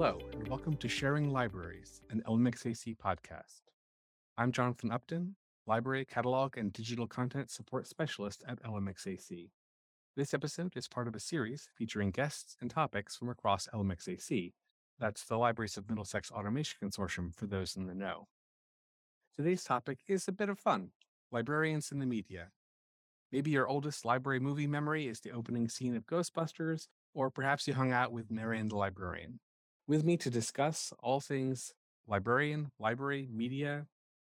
Hello, and welcome to Sharing Libraries, an LMXAC podcast. I'm Jonathan Upton, Library, Catalog, and Digital Content Support Specialist at LMXAC. This episode is part of a series featuring guests and topics from across LMXAC. That's the Libraries of Middlesex Automation Consortium for those in the know. Today's topic is a bit of fun librarians in the media. Maybe your oldest library movie memory is the opening scene of Ghostbusters, or perhaps you hung out with Marian the librarian. With me to discuss all things librarian, library, media,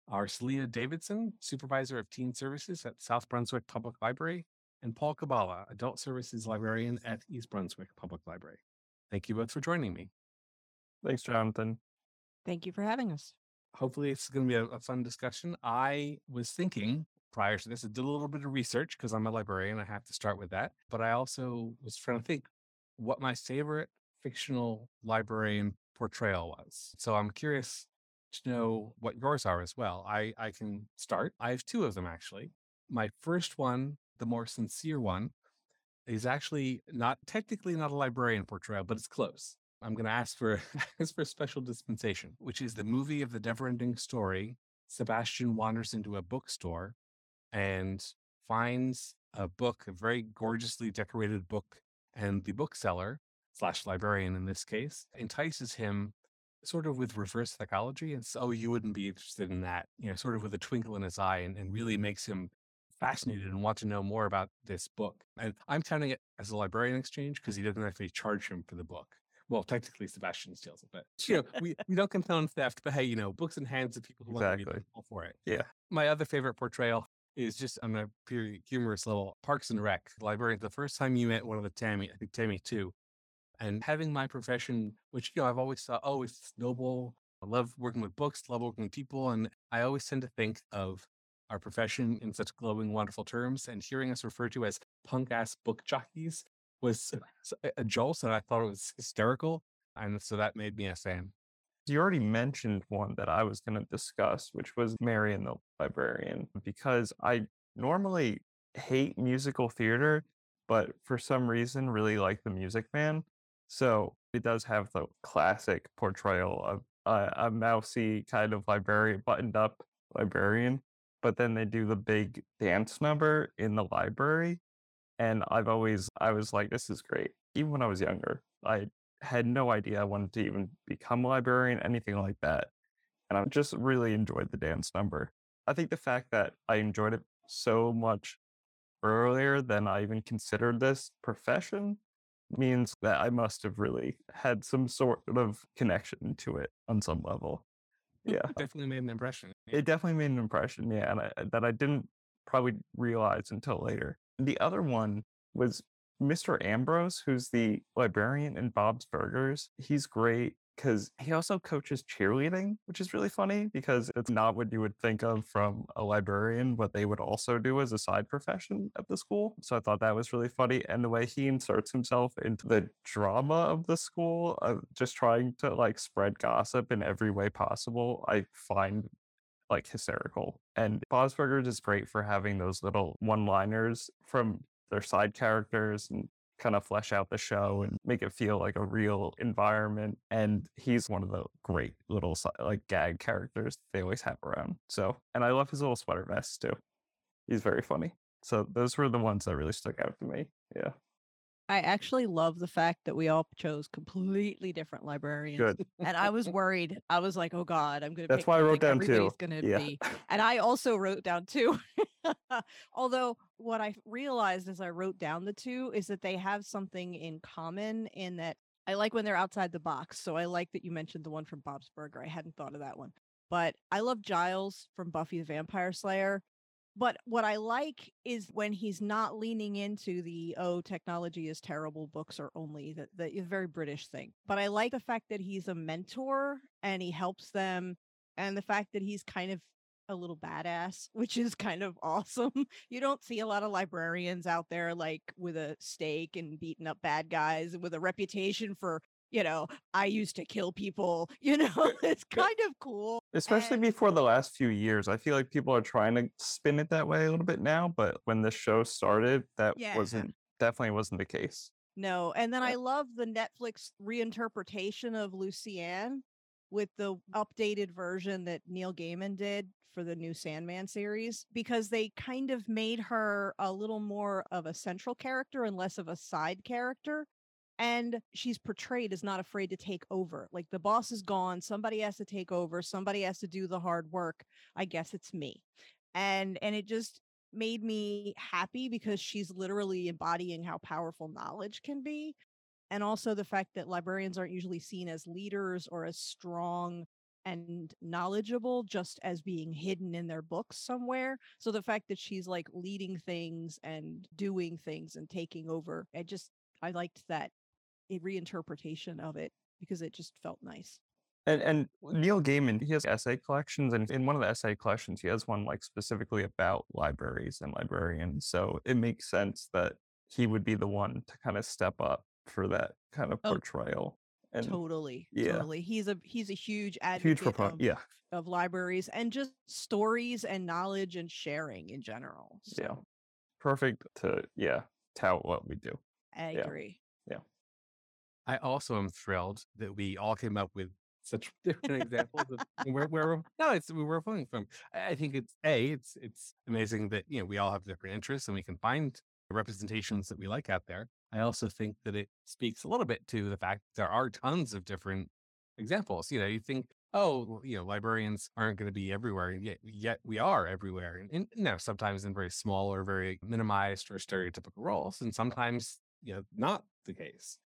are Celia Davidson, Supervisor of Teen Services at South Brunswick Public Library, and Paul Kabala, Adult Services Librarian at East Brunswick Public Library. Thank you both for joining me. Thanks, Jonathan. Thank you for having us. Hopefully, it's going to be a, a fun discussion. I was thinking prior to this, I did a little bit of research because I'm a librarian. I have to start with that. But I also was trying to think what my favorite fictional librarian portrayal was. So I'm curious to know what yours are as well. I, I can start. I have two of them actually. My first one, the more sincere one, is actually not technically not a librarian portrayal, but it's close. I'm going to ask for ask for special dispensation, which is the movie of the never-ending story. Sebastian wanders into a bookstore and finds a book, a very gorgeously decorated book, and the bookseller slash librarian in this case entices him sort of with reverse psychology and so oh, you wouldn't be interested in that you know sort of with a twinkle in his eye and, and really makes him fascinated and want to know more about this book and i'm counting it as a librarian exchange because he doesn't actually charge him for the book well technically sebastian steals it but you know we, we don't condone theft but hey you know books in hands of people who Exactly. want to read them, all for it Yeah. my other favorite portrayal is just on a pure humorous level parks and rec librarian the first time you met one of the tammy i think tammy too and having my profession, which you know I've always thought, oh, it's noble. I love working with books, love working with people, and I always tend to think of our profession in such glowing, wonderful terms. And hearing us referred to as punk ass book jockeys was a jolt, and I thought it was hysterical, and so that made me a fan. You already mentioned one that I was going to discuss, which was Marian the Librarian, because I normally hate musical theater, but for some reason really like The Music Man. So it does have the classic portrayal of a, a mousy kind of librarian, buttoned up librarian, but then they do the big dance number in the library. And I've always, I was like, this is great. Even when I was younger, I had no idea I wanted to even become a librarian, anything like that. And I just really enjoyed the dance number. I think the fact that I enjoyed it so much earlier than I even considered this profession means that I must have really had some sort of connection to it on some level. Yeah, Definitely made an impression. it definitely made an impression. Yeah, and I, uh, that I didn't probably realize until later. The other one was Mr. Ambrose, who's the librarian in Bob's Burgers. He's great because he also coaches cheerleading, which is really funny because it's not what you would think of from a librarian, what they would also do as a side profession at the school. So I thought that was really funny. And the way he inserts himself into the drama of the school, of just trying to like spread gossip in every way possible, I find like hysterical. And Bob's Burgers is great for having those little one liners from their side characters and kind of flesh out the show and make it feel like a real environment. And he's one of the great little like gag characters they always have around. So, and I love his little sweater vest too. He's very funny. So those were the ones that really stuck out to me. Yeah. I actually love the fact that we all chose completely different librarians. Good. And I was worried. I was like, oh God, I'm going to That's why I wrote down two. to Yeah. be. And I also wrote down two. Although what I realized as I wrote down the two is that they have something in common in that I like when they're outside the box. So I like that you mentioned the one from Bob's Burger. I hadn't thought of that one. But I love Giles from Buffy the Vampire Slayer. But what I like is when he's not leaning into the oh technology is terrible books are only that the very British thing. But I like the fact that he's a mentor and he helps them and the fact that he's kind of a little badass, which is kind of awesome. You don't see a lot of librarians out there like with a stake and beating up bad guys with a reputation for, you know, I used to kill people, you know, it's kind of cool. Especially And- before the last few years. I feel like people are trying to spin it that way a little bit now, but when the show started, that Yeah. wasn't definitely wasn't the case. No, and then Uh I love the Netflix reinterpretation of Lucienne with the mm. updated version that Neil Gaiman did for the new Sandman series because they kind of made her a little more of a central character and less of a side character. And she's portrayed as not afraid to take over. Like the boss is gone, somebody has to take over, somebody has to do the hard work. I guess it's me. And and it just made me happy because she's literally embodying how powerful knowledge can be and also the fact that librarians aren't usually seen as leaders or as strong and knowledgeable just as being hidden in their books somewhere so the fact that she's like leading things and doing things and taking over i just i liked that reinterpretation of it because it just felt nice And and Neil Gaiman, he has essay collections, and in one of the essay collections, he has one like specifically about libraries and librarians. So it makes sense that he would be the one to kind of step up for that kind of Oh, portrayal. And totally yeah, totally he's a he's a huge huge advocate of Yeah, of libraries and just stories and knowledge and sharing in general yeah, perfect to yeah tout what we do. i Yeah, agree yeah. I also am thrilled that we all came up with such different examples of where where no, it's where we're pulling from. I I think it's a it's it's amazing that you know we all have different interests and we can find the representations that we like out there. I also think that it speaks a little bit to the fact there are tons of different examples. You know, you think, oh, you know, librarians aren't going to be everywhere, and yet yet we are everywhere. And, and you know, sometimes in very small or very minimized or stereotypical roles, and sometimes you know not the case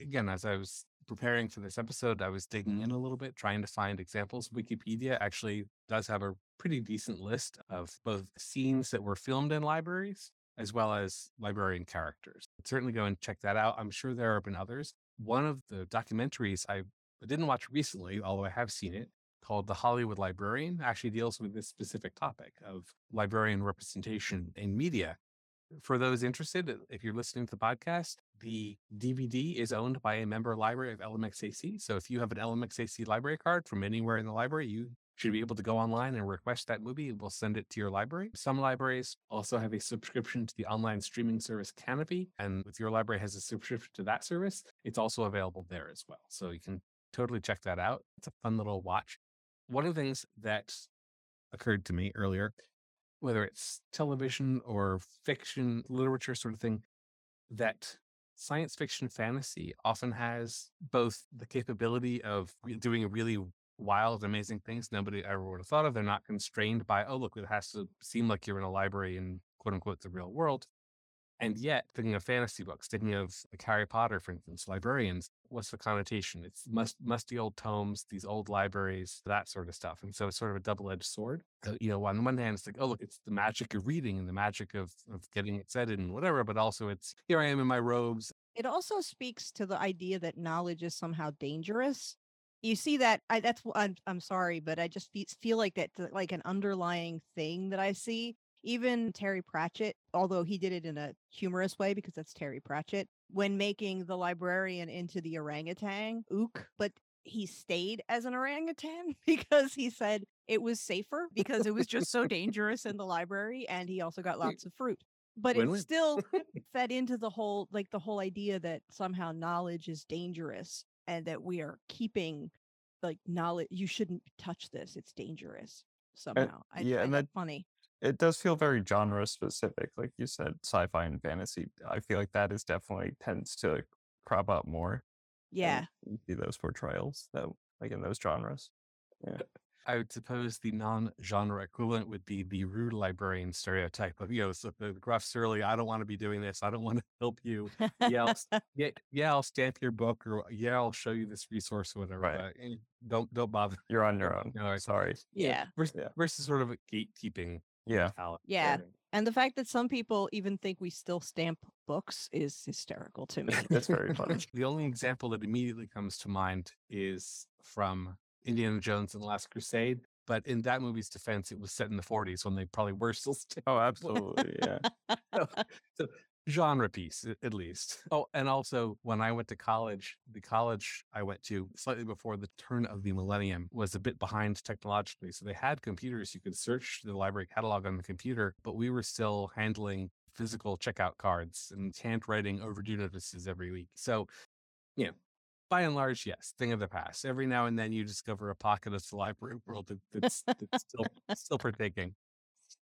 again, as I was preparing for this episode, I was digging in a little bit, trying to find examples. Wikipedia actually does have a pretty decent list of both scenes that were filmed in libraries as well as librarian characters. Certainly go and check that out. I'm sure there have been others. One of the documentaries I didn't watch recently, although I have seen it, called The Hollywood Librarian, actually deals with this specific topic of librarian representation in media for those interested, uh, if you're listening to the podcast, the DVD is owned by a member library of LMXAC. So if you have an LMXAC library card from anywhere in the library, you should be able to go online and request that movie. We'll send it to your library. Some libraries also have a subscription to the online streaming service Kanopy. And if your library has a subscription to that service, it's also available there as well. So you can totally check that out. It's a fun little watch. One of the things that occurred to me earlier whether it's television or fiction, literature sort of thing, that science fiction fantasy often has both the capability of doing really wild, amazing things nobody ever would have thought of. They're not constrained by, oh, look, it has to seem like you're in a library in quote unquote the real world. And yet, thinking of fantasy books, thinking of like Harry Potter, for instance, librarians, what's the connotation? It's must, musty old tomes, these old libraries, that sort of stuff. And so it's sort of a double edged sword. Uh, you know, on the one hand, it's like, oh, look, it's the magic of reading and the magic of, of getting excited and whatever. But also, it's here I am in my robes. it also speaks to the idea that knowledge is somehow dangerous you see that i that's i'm, I'm sorry but i just feel like that's like an underlying thing that i see. Even terry pratchett although he did it in a humorous way because that's terry pratchett when making the librarian into the orangutan ook but he stayed as an orangutan because he said it was safer because it was just so dangerous in the library and he also got lots of fruit. But it Win-win. still fed into the whole like the whole idea that somehow knowledge is dangerous and that we are keeping like knowledge you shouldn't touch this it's dangerous somehow I yeah, and that that- funny it does feel very genre specific, like you said, sci-fi and fantasy. I feel like that is definitely tends to crop up more. yeah you see those portrayals that like in those genres. Yeah. I would suppose the non-genre equivalent would be the rude librarian stereotype of, you know, so the gruff surly, I don't want to be doing this. I don't want to help you. Yeah, I'll, yeah, yeah, I'll stamp your book or yeah, I'll show you this resource or whatever. Right. But eh, don't don't bother. You're on your own. No, I- Sorry. yeah Versus, Yeah. versus sort of a gatekeeping Yeah. mentality. yeah and the fact that some people even think we still stamp books is hysterical to me That's very funny. The only example that immediately comes to mind is from Indiana Jones and the Last Crusade. But in that movie's defense, it was set in the 40s when they probably were still stamped. Oh, absolutely. Yeah. so, so genre piece at least. Oh, and also when I went to college, the college I went to slightly before the turn of the millennium was a bit behind technologically. So they had computers you could search the library catalog on the computer, but we were still handling physical checkout cards and handwriting overdue notices every week. So, you know, by and large, yes, thing of the past. Every now and then you discover a pocket of the library world that, that's, that's still still partaking.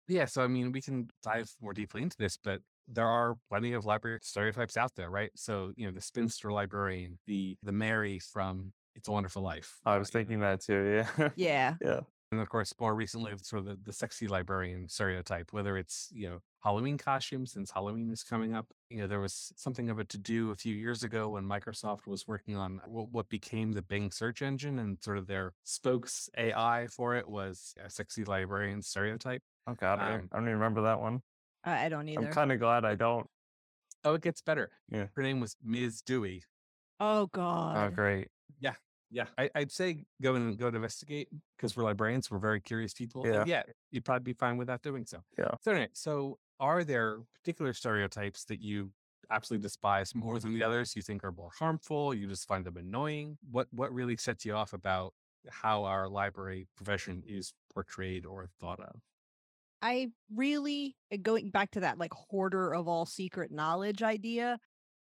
Yeah, so I mean, we can dive more deeply into this, but there are plenty of library stereotypes out there, right? So, you know, the spinster librarian, the the Mary from It's a Wonderful Life. I uh, was you know, thinking that too. Yeah. Yeah. yeah. And of course, more recently, sort of the, the sexy librarian stereotype, whether it's, you know, Halloween costumes, since Halloween is coming up. You know, there was something of a to do a few years ago when Microsoft was working on what, what became the Bing search engine, and sort of their spokes AI for it was a sexy librarian stereotype. Oh God, I, Um, don't- I don't even remember that one. I I don't either. I'm kind of glad I don't. Oh, it gets better. Yeah. Her name was Ms. Dewey. oh God. Oh, great. Yeah, I, I'd say go and go and investigate because we're librarians. We're very curious people. Yeah. yeah, you'd probably be fine without doing so. Yeah. So anyway, so are there particular stereotypes that you absolutely despise more than the others? You think are more harmful? You just find them annoying? What what really sets you off about how our library profession is portrayed or thought of? I really uh, going back to that like hoarder of all secret knowledge idea.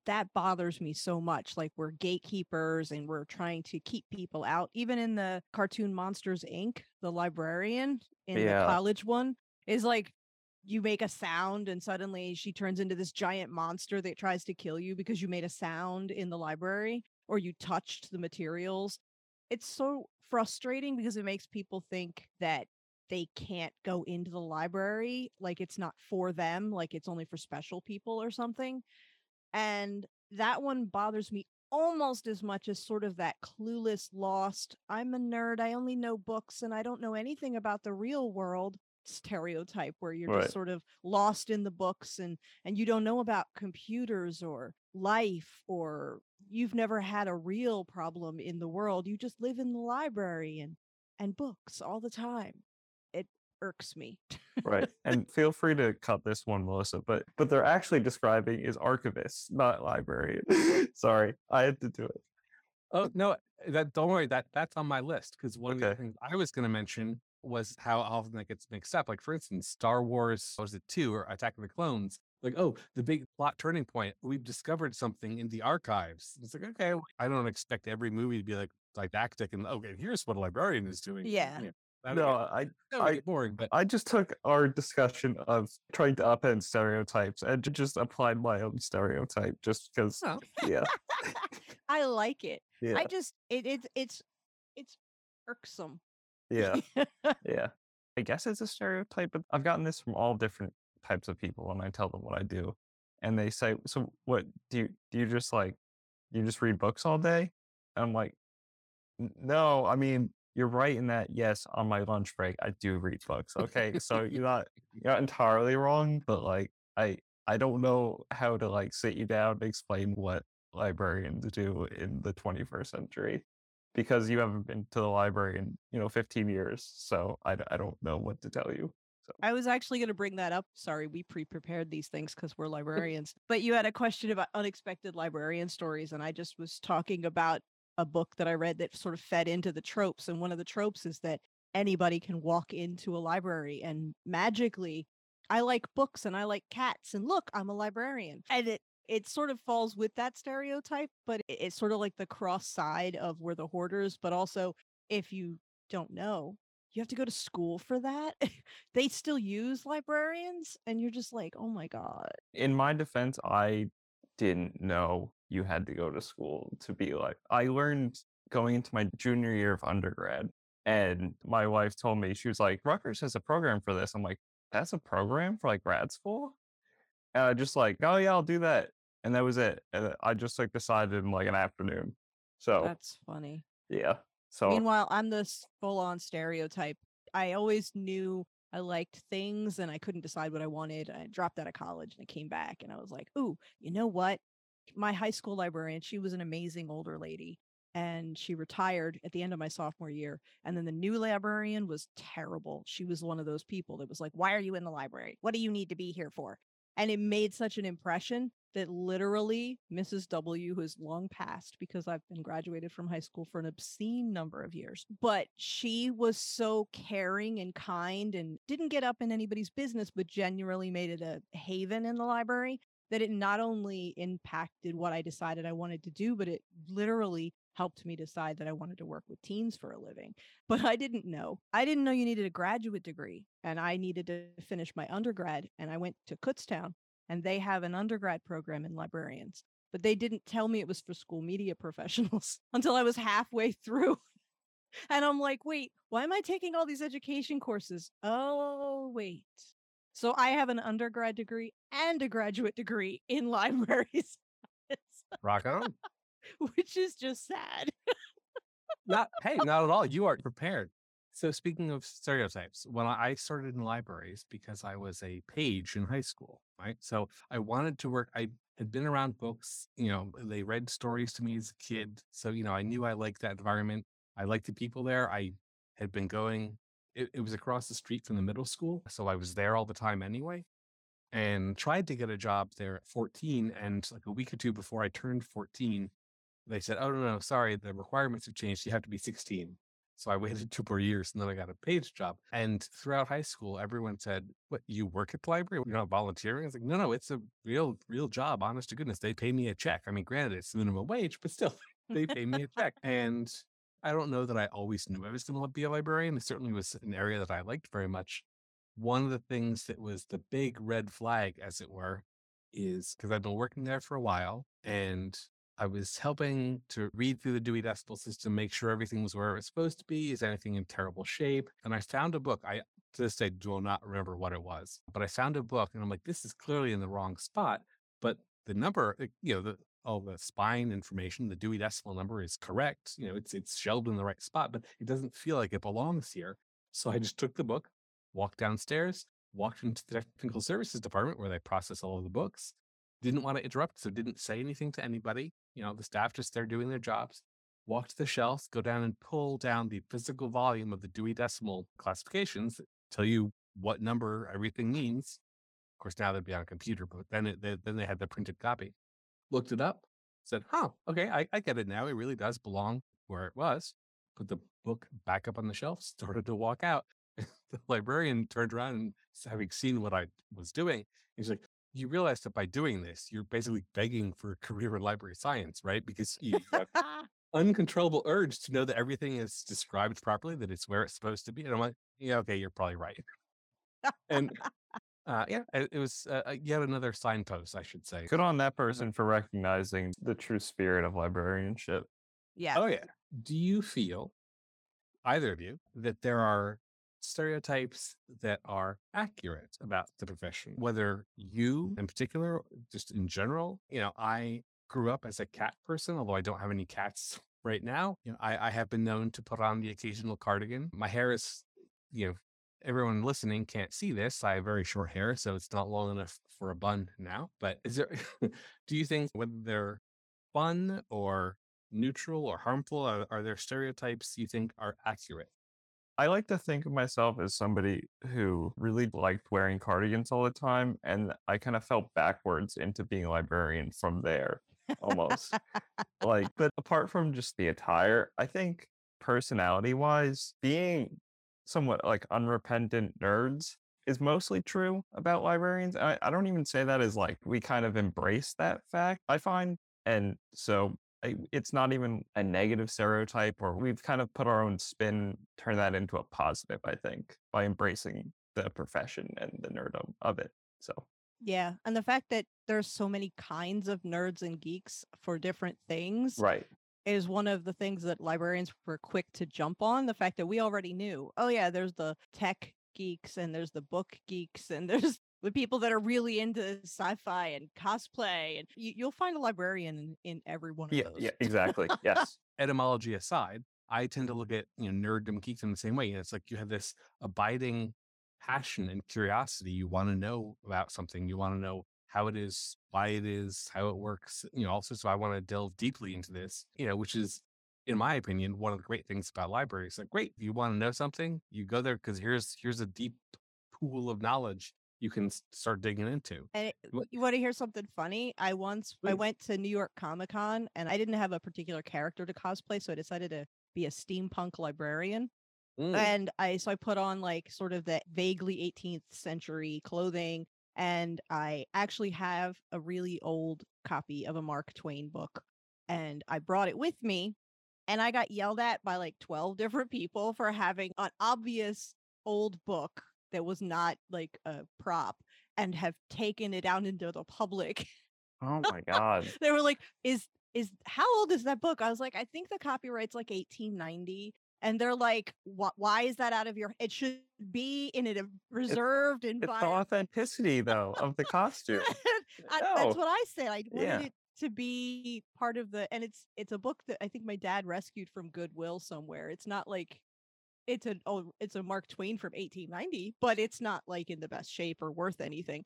That bothers me so much. Like we're gatekeepers and we're trying to keep people out. Even in the cartoon Monsters Inc., the librarian in Yeah. the college one is like you make a sound and suddenly she turns into this giant monster that tries to kill you because you made a sound in the library or you touched the materials. It's so frustrating because it makes people think that they can't go into the library like it's not for them like it's only for special people or something and that one bothers me almost as much as sort of that clueless lost i'm a nerd i only know books and i don't know anything about the real world stereotype where you're Right. just sort of lost in the books and and you don't know about computers or life or you've never had a real problem in the world you just live in the library and and books all the time irks me Right. and feel free to cut this one, Melissa. But but they're actually describing is archivists, not librarian. Sorry, I had to do it. Oh no, that don't worry. That that's on my list because one of the things I was going to mention was how often that gets mixed up. Like for instance, Star Wars what was it two or Attack of the Clones? Like oh, the big plot turning point. We've discovered something in the archives. It's like okay, I don't expect every movie to be like didactic and okay, here's what a librarian is doing. Yeah. That'd No, I I- boring. But I just took our discussion of trying to upend stereotypes and just applied my own stereotype just because. Oh. Yeah, i like it yeah, i just it, it's it's it's irksome yeah, yeah. I guess it's a stereotype, but I've gotten this from all different types of people when I tell them what I do, and they say, "So what do you do? You just like you just read books all day?" And I'm like, "No, I mean." You're right in that. Yes, on my lunch break, I do read books. Okay, so you're not you're not entirely wrong, but like I I don't know how to like sit you down and explain what librarians do in the 21st century because you haven't been to the library in you know 15 years. So i, I don't know what to tell you. so. I was actually going to bring that up. Sorry, we pre-prepared these things because we're librarians. But you had a question about unexpected librarian stories, and I just was talking about a book that I read that sort of fed into the tropes. And one of the tropes is that anybody can walk into a library and magically, I like books and I like cats, and look, I'm a librarian. And it it sort of falls with that stereotype, but it- it's sort of like the cross side of we're the hoarders. But also, if you don't know, you have to go to school for that. they still use librarians and you're just like oh my god In my defense, I didn't know you had to go to school to be like. I learned going into my junior year of undergrad, and my wife told me she was like, "Rutgers has a program for this." I'm like, "That's a program for like grad school?" And I just like, "Oh yeah, I'll do that," and that was it. And I just like decided in like an afternoon. So that's funny yeah. So meanwhile i'm this full-on stereotype i always knew i liked things and i couldn't decide what i wanted i dropped out of college and i came back and i was like ooh you know what? My high school librarian she was an amazing older lady and she retired at the end of my sophomore year and then the new librarian was terrible. She was one of those people that was like why are you in the library? What do you need to be here for And it made such an impression that literally Mrs. W, who is long past because I've been graduated from high school for an obscene number of years, but she was so caring and kind and didn't get up in anybody's business, but genuinely made it a haven in the library that it not only impacted what I decided I wanted to do, but it literally helped me decide that I wanted to work with teens for a living. But I didn't know. I didn't know you needed a graduate degree and I needed to finish my undergrad. And I went to Kutztown and they have an undergrad program in librarians. But they didn't tell me it was for school media professionals until I was halfway through. and I'm like, wait, why am I taking all these education courses? Oh, wait. So I have an undergrad degree and a graduate degree in libraries, Rock on. which is just sad. not hey, not at all. You are prepared. So speaking of stereotypes, when I started in libraries because I was a page in high school, right? So I wanted to work. I had been around books, you know, they read stories to me as a kid. So, you know, I knew I liked that environment. I liked the people there. I had been going, it, it was across the street from the middle school. So I was there all the time anyway and tried to get a job there at 14. And like a week or two before I turned 14, they said, "Oh no, no, sorry, the requirements have changed. You have to be 16." So I waited two more years, and then I got a page job. And throughout high school, everyone said, "What? You work at the library? You're not volunteering?" I was like, "No, no, it's a real, real job. Honest to goodness, they pay me a check. I mean, granted, it's minimum wage, but still, they pay me a check." And I don't know that I always knew I was going to be a librarian. It certainly was an area that I liked very much. One of the things that was the big red flag, as it were, is because I've been working there for a while and I was helping to read through the Dewey Decimal System, make sure everything was where it was supposed to be. Is anything in terrible shape? And I found a book. I to this day do not remember what it was, but I found a book, and I'm like, this is clearly in the wrong spot. But the number, you know, the all the spine information, the Dewey Decimal number is correct. You know, it's it's shelved in the right spot, but it doesn't feel like it belongs here. So I just took the book, walked downstairs, walked into the technical services department where they process all of the books. Didn't want to interrupt, so didn't say anything to anybody. You know, the staff just there doing their jobs. Walk to the shelves, go down and pull down the physical volume of the Dewey Decimal classifications, tell you what number everything means. Of course, now they'd be on a computer, but then it, they, then they had the printed copy. Looked it up, said, "Huh, okay, I, I get it now. It really does belong where it was." Put the book back up on the shelf, started to walk out. the librarian turned around and having seen what I was doing, he's like, you realize that by doing this, you're basically begging for a career in library science, right? Because you have uncontrollable urge to know that everything is described properly, that it's where it's supposed to be. And I'm like, yeah, okay, you're probably right. and uh, yeah, it, was uh, uh, yet another signpost, I should say. Good on that person for recognizing the true spirit of librarianship. yeah. Oh, yeah. Do you feel, either of you, that there are stereotypes that are accurate about the profession? Whether you in particular, just in general, you know, I grew up as a cat person, although I don't have any cats right now. You know, I, I have been known to put on the occasional cardigan. My hair is, you know, everyone listening can't see this. I have very short hair, so it's not long enough for a bun now. But is there, do you think whether they're fun or neutral or harmful, are, are there stereotypes you think are accurate? I like to think of myself as somebody who really liked wearing cardigans all the time, and I kind of felt backwards into being a librarian from there almost. like, but apart from just the attire, I think personality wise, being somewhat like unrepentant nerds is mostly true about librarians. I, I don't even say that as like we kind of embrace that fact, I find. And so it's not even a negative stereotype, or we've kind of put our own spin, turn that into a positive, I think, by embracing the profession and the nerdom of it. So, Yeah. And the fact that there's so many kinds of nerds and geeks for different things right. is one of the things that librarians were quick to jump on. The fact that we already knew, oh, yeah, there's the tech geeks and there's the book geeks and there's the people that are really into sci-fi and cosplay and you, you'll find a librarian in, in every one of Yeah, those yeah, exactly. yes. etymology aside, I tend to mm-hmm. look at you know nerddom geeks in the same way. And it's like you have this abiding passion and curiosity. You want to know about something. You want to know how it is, why it is, how it works. You know, also, so I want to delve deeply into this. You know, which is, in my opinion, one of the great things about libraries. Like, great, if you want to know something, you go there because here's here's a deep pool of knowledge you can start digging into. And it, you want to hear something funny? I once I went to New York Comic Con and I didn't have a particular character to cosplay, so I decided to be a steampunk librarian. Mm. And I so I put on like sort of the vaguely 18th century clothing, and I actually have a really old copy of a Mark Twain book, and I brought it with me, and I got yelled at by like 12 different people for having an obvious old book that was not like a prop and have taken it out into the public. Oh my god. they were like, "Is is how old is that book?" I was like, "I think the copyright's like 1890." And they're like, "Wh- "Why is that out of your? It should be in a uh, reserved It's the authenticity though of the costume. I, No. That's what I said. I wanted Yeah. it to be part of the, and it's it's a book that I think my dad rescued from Goodwill somewhere. It's not like it's a oh it's a Mark Twain from 1890, but it's not like in the best shape or worth anything.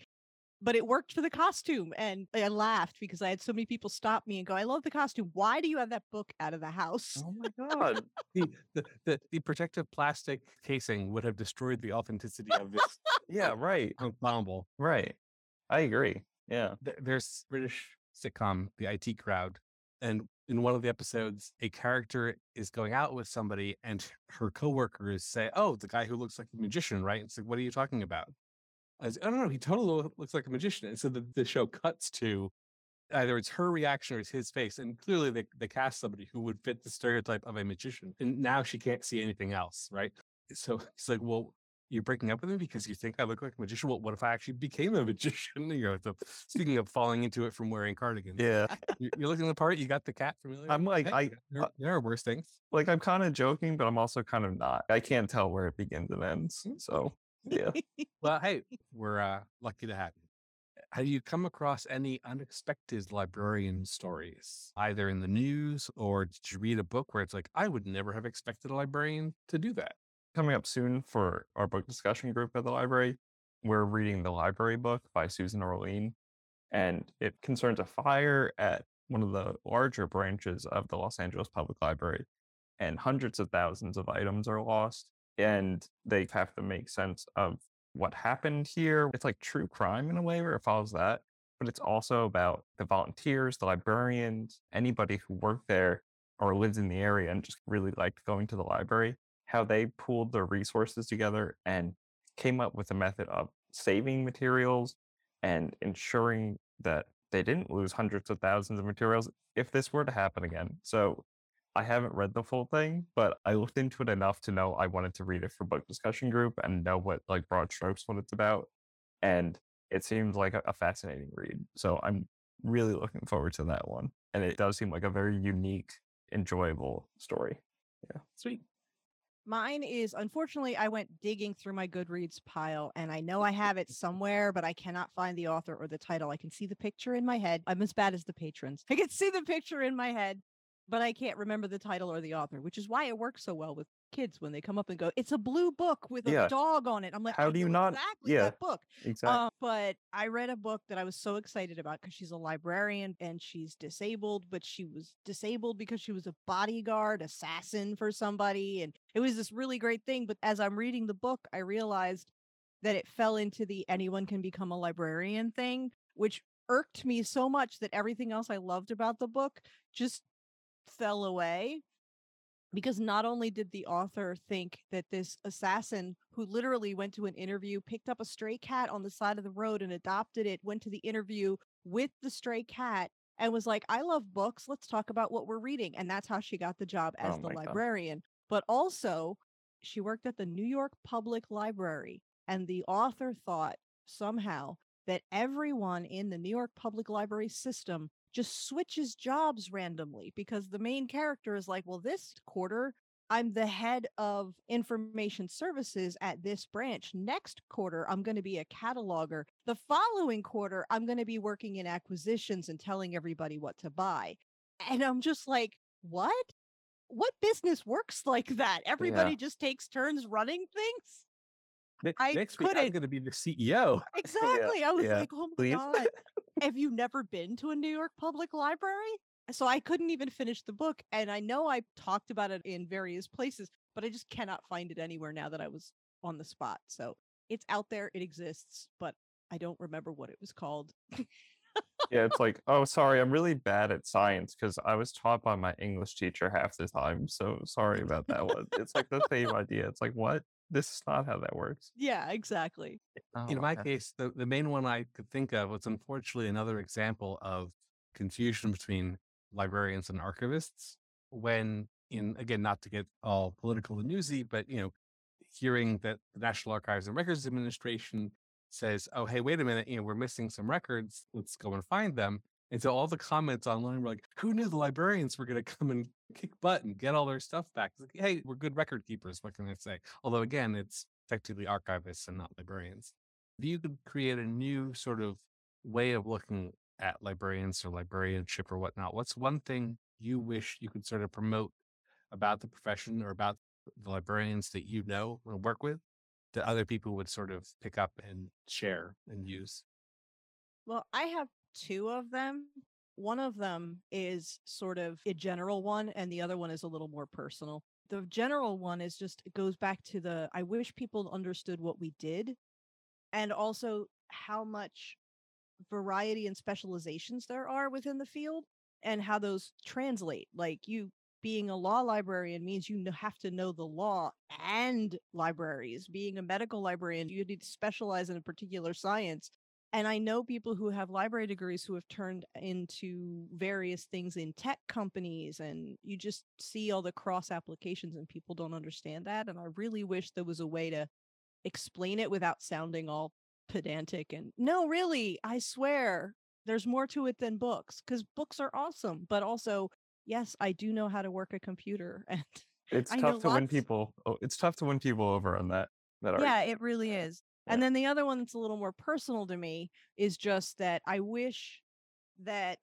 But it worked for the costume, and I laughed because I had so many people stop me and go, "I love the costume. Why do you have that book out of the house?" Oh my god. the, the, the, the protective plastic casing would have destroyed the authenticity of this Yeah, right. ensemble. Right. I agree. Yeah. There's British sitcom, The IT Crowd, and in one of the episodes, a character is going out with somebody, and her coworkers say, "Oh, the guy who looks like a magician, right?" It's like, "What are you talking about?" I was, "I don't know. He totally looks like a magician." And so the, the show cuts to either it's her reaction or it's his face, and clearly they they cast somebody who would fit the stereotype of a magician, and now she can't see anything else, right? So he's like, "Well." You're breaking up with me because you think I look like a magician. Well, what if I actually became a magician? You know, so speaking of falling into it from wearing cardigans, Yeah. you're, looking the part. You got the cat familiar. I'm like, Hey, I- there, uh, there are worse things. Like I'm kind of joking, but I'm also kind of not. I can't tell where it begins and ends. Mm. So yeah. Well, hey, we're uh, lucky to have you. Have you come across any unexpected librarian stories, either in the news or did you read a book where it's like, I would never have expected a librarian to do that? Coming up soon for our book discussion group at the library, we're reading the library book by Susan Orlean, and it concerns a fire at one of the larger branches of the Los Angeles Public Library, and hundreds of thousands of items are lost, and they have to make sense of what happened here. It's like true crime in a way where it follows that, but it's also about the volunteers, the librarians, anybody who worked there or lived in the area and just really liked going to the library, how they pooled their resources together and came up with a method of saving materials and ensuring that they didn't lose hundreds of thousands of materials if this were to happen again. So I haven't read the full thing, but I looked into it enough to know I wanted to read it for book discussion group and know what like broad strokes what it's about. And it seems like a, fascinating read. So I'm really looking forward to that one. And it does seem like a very unique, enjoyable story. Yeah. Sweet. Mine is unfortunately I went digging through my Goodreads pile and I know I have it somewhere, but I cannot find the author or the title. I can see the picture in my head. I'm as bad as the patrons. I can see the picture in my head, but I can't remember the title or the author, which is why it works so well with kids when they come up and go, "It's a blue book with a Yeah. dog on it." I'm like, How "I do you not- exactly yeah. that book?" Exactly. Um, but I read a book that I was so excited about because she's a librarian and she's disabled, but she was disabled because she was a bodyguard, assassin for somebody. And it was this really great thing. But as I'm reading the book, I realized that it fell into the anyone can become a librarian thing, which irked me so much that everything else I loved about the book just fell away because not only did the author think that this assassin who literally went to an interview picked up a stray cat on the side of the road and adopted it went to the interview with the stray cat and was like i love books. Let's talk about what we're reading. And that's how she got the job oh as Oh the my God. librarian. But also she worked at the new york public library and the author thought somehow that everyone in the new york public library system just switches jobs randomly because the main character is like, well, this quarter, I'm the head of information services at this branch. Next quarter, I'm going to be a cataloger. The following quarter, I'm going to be working in acquisitions and telling everybody what to buy. And I'm just like, what? What business works like that? Everybody just takes turns running things? Ne- I Next week, I'm going to be the CEO. Exactly. I was yeah, like, oh my please. God. Have you never been to a New York public library? So I couldn't even finish the book. And I know I talked about it in various places, but I just cannot find it anywhere now that I was on the spot. So it's out there, it exists, but I don't remember what it was called. Yeah, it's like, oh, sorry, I'm really bad at science because I was taught by my English teacher half the time. So sorry about that one. It's like the same idea. It's like, what? This is not how that works. Yeah, exactly. Oh, In my okay. case, the, the main one I could think of was mm. unfortunately another example of confusion between librarians and archivists. When, in again, not to get all political and newsy, but you know, hearing that the National Archives and Records Administration says, "Oh, hey, wait a minute, you know, we're missing some records. Let's go and find them." And so all the comments online were like, "Who knew the librarians were going to come and kick butt and get all their stuff back?" Like, hey, we're good record keepers. What can I say? Although again, it's technically archivists and not librarians. If you could create a new sort of way of looking at librarians or librarianship or whatnot, what's one thing you wish you could sort of promote about the profession or about the librarians that you know or work with that other people would sort of pick up and share and use? Well, I have two of them. One of them is sort of a general one, and the other one is a little more personal. The general one is just, it goes back to the I wish people understood what we did and also how much variety and specializations there are within the field and how those translate. Like you being a law librarian means you have to know the law and libraries. Being a medical librarian, you need to specialize in a particular science. And I know people who have library degrees who have turned into various things in tech companies, and you just see all the cross applications, and people don't understand that. And I really wish there was a way to explain it without sounding all pedantic and no, really, I swear there's more to it than books because books are awesome, but also, yes, I do know how to work a computer and It's I tough to win people. Oh, it's tough to win people over on that. That. Yeah, it really is. And then the other one that's a little more personal to me is just that I wish that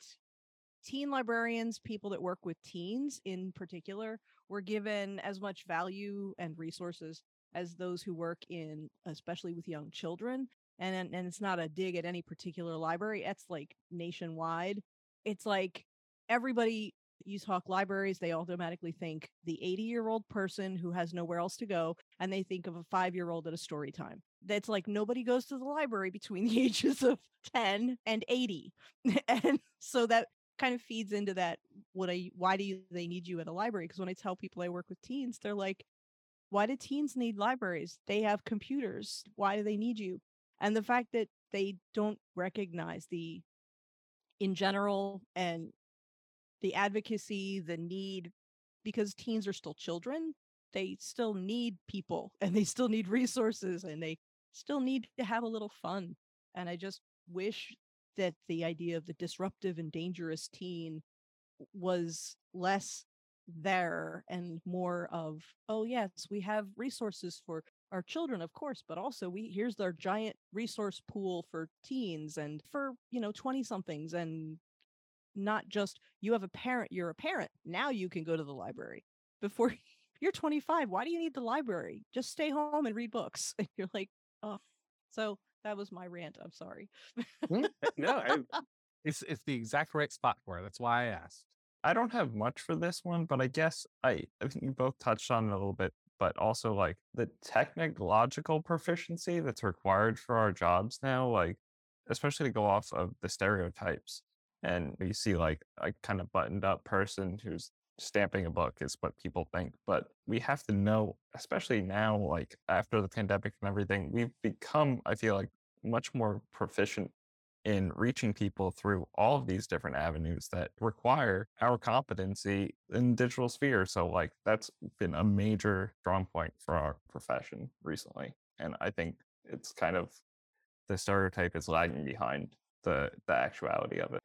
teen librarians, people that work with teens in particular, were given as much value and resources as those who work in, especially with young children. And and and it's not a dig at any particular library. It's like nationwide. It's like everybody you talk libraries, they automatically think the 80 year old person who has nowhere else to go, and they think of a five year old at a story time. That's like nobody goes to the library between the ages of 10 and 80. and so that kind of feeds into that what I why do you, they need you at a library? Because when I tell people I work with teens, they're like, why do teens need libraries? They have computers. Why do they need you? And the fact that they don't recognize the in general and the advocacy, the need, because teens are still children, they still need people and they still need resources and they still need to have a little fun. And I just wish that the idea of the disruptive and dangerous teen was less there and more of, oh, yes, we have resources for our children, of course, but also we here's our giant resource pool for teens and for, you know, 20 somethings and not just you have a parent, you're a parent. Now you can go to the library. Before you're 25, why do you need the library? Just stay home and read books. And you're like, oh. So that was my rant. I'm sorry. Hmm? no, I, it's it's the exact right spot for it. That's why I asked. I don't have much for this one, but I guess I, I think you both touched on it a little bit, but also like the technological proficiency that's required for our jobs now, like especially to go off of the stereotypes. And you see like a kind of buttoned up person who's stamping a book is what people think. But we have to know, especially now, like after the pandemic and everything, we've become, I feel like, much more proficient in reaching people through all of these different avenues that require our competency in digital sphere. So like that's been a major strong point for our profession recently. And I think it's kind of the stereotype is lagging behind the the actuality of it.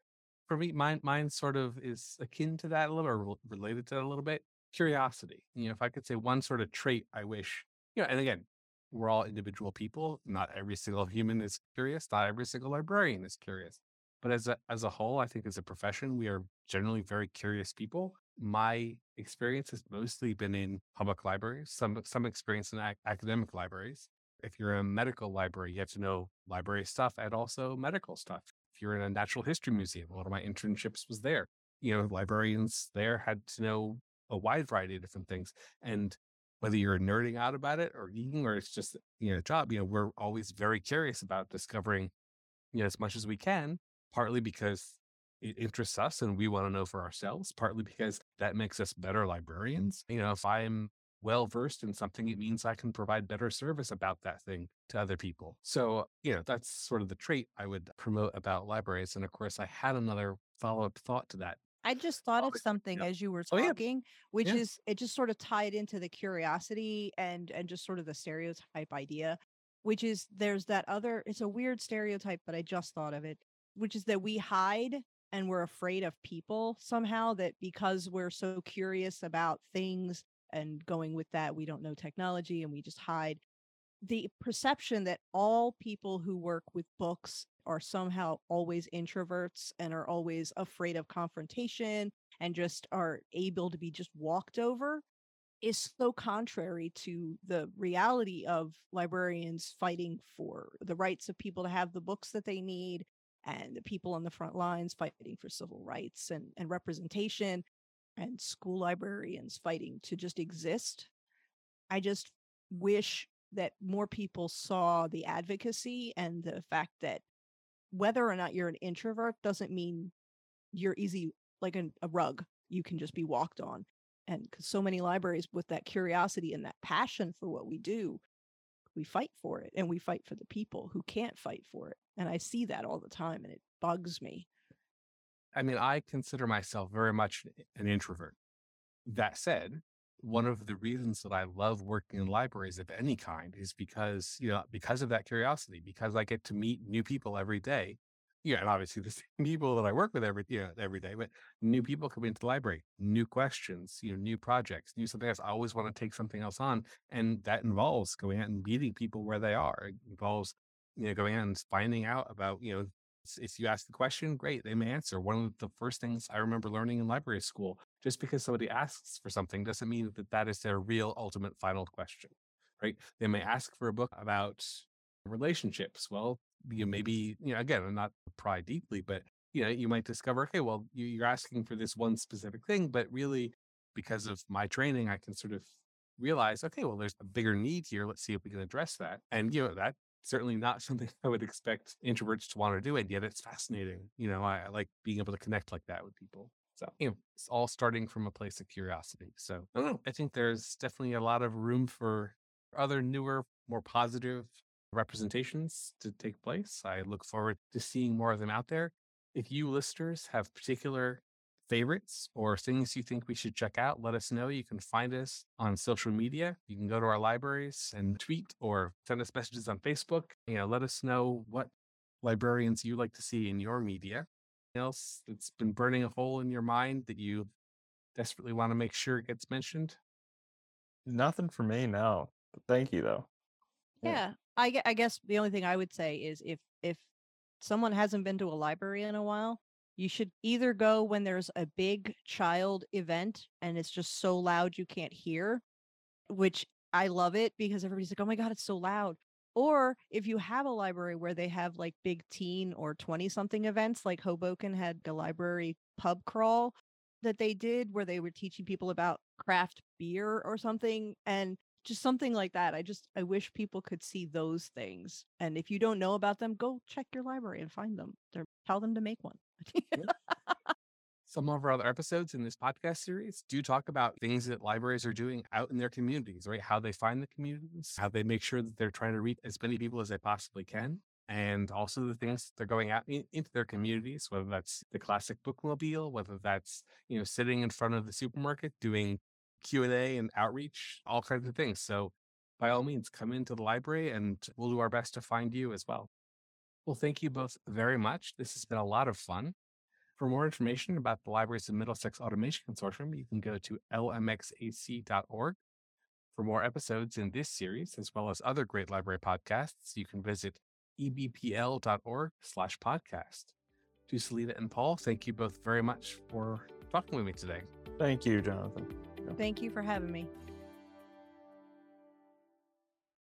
For me, mine mine sort of is akin to that a little, or rel- related to that a little bit. Curiosity. You know, if I could say one sort of trait I wish, you know, and again, we're all individual people. Not every single human is curious. Not every single librarian is curious. But as a as a whole, I think as a profession, we are generally very curious people. My experience has mostly been in public libraries, some some experience in ac- academic libraries. If you're a medical library, you have to know library stuff and also medical stuff. You're in a natural history museum, a lot of my internships was there. You know, librarians there had to know a wide variety of different things. And whether you're nerding out about it or geeking or it's just you know a job you know we're always very curious about discovering you know, as much as we can, partly because it interests us and we want to know for ourselves, partly because that makes us better librarians. You know, if I'm well versed in something, it means I can provide better service about that thing to other people. So, you know, that's sort of the trait I would promote about libraries. And of course, I had another follow up thought to that. I just thought of something yeah. as you were Oh, yeah. talking, which Yeah. is it just sort of tied into the curiosity and and just sort of the stereotype idea, which is there's that other it's a weird stereotype, but I just thought of it, which is that we hide and we're afraid of people somehow that because we're so curious about things and going with that we don't know technology and we just hide. The perception that all people who work with books are somehow always introverts and are always afraid of confrontation and just are able to be just walked over is so contrary to the reality of librarians fighting for the rights of people to have the books that they need and the people on the front lines fighting for civil rights and, and representation and school librarians fighting to just exist. I just wish that more people saw the advocacy and the fact that whether or not you're an introvert doesn't mean you're easy like an, a rug you can just be walked on and because so many libraries with that curiosity and that passion for what we do we fight for it and we fight for the people who can't fight for it and i see that all the time and it bugs me I mean, I consider myself very much an introvert. That said, one of the reasons that I love working in libraries of any kind is because, you know, because of that curiosity, because I get to meet new people every day. Yeah, and obviously the same people that I work with every, you know, every day, but new people come into the library, new questions, you know, new projects, new something else. I always want to take something else on. And that involves going out and meeting people where they are. It involves, you know, going out and finding out about, you know, if you ask the question, great, they may answer. One of the first things I remember learning in library school, just because somebody asks for something doesn't mean that that is their real ultimate final question, right? They may ask for a book about relationships. Well, you maybe, you know, again, I'm not pry deeply, but you know, you might discover, okay, well, you, you're asking for this one specific thing, but really because of my training, I can sort of realize, okay, well, there's a bigger need here. Let's see if we can address that. And you know, that certainly not something I would expect introverts to want to do, and yet it's fascinating. You know, I, I like being able to connect like that with people. So, you know, it's all starting from a place of curiosity. So, I don't know. I think there's definitely a lot of room for other newer, more positive representations to take place. I look forward to seeing more of them out there. If you listeners have particular favorites or things you think we should check out, let us know. You can find us on social media. You can go to our libraries and tweet or send us messages on Facebook. You know, let us know what librarians you like to see in your media. Anything else that's been burning a hole in your mind that you desperately want to make sure it gets mentioned? Nothing for me, no. Thank you though. yeah, Yeah. I, I guess the only thing i would say is if if someone hasn't been to a library in a while you should either go when there's a big child event and it's just so loud you can't hear which I love it because everybody's like, oh my God, it's so loud. Or if you have a library where they have like big teen or 20 something events, like Hoboken had a library pub crawl that they did where they were teaching people about craft beer or something. And just something like that. I just, I wish people could see those things. And if you don't know about them, go check your library and find them. Or tell them to make one. Some of our other episodes in this podcast series do talk about things that libraries are doing out in their communities, right? How they find the communities, how they make sure that they're trying to reach as many people as they possibly can, and also the things they're going out in, into their communities, whether that's the classic bookmobile, whether that's you know sitting in front of the supermarket doing Q and A and outreach, all kinds of things. So by all means, come into the library, and we'll do our best to find you as well. Well, thank you both very much. This has been a lot of fun. For more information about the Libraries of Middlesex Automation Consortium, you can go to lmxac.org. For more episodes in this series, as well as other great library podcasts, you can visit ebpl.org slash podcast. To Selita and Paul, thank you both very much for talking with me today. Thank you, Jonathan. Thank you for having me.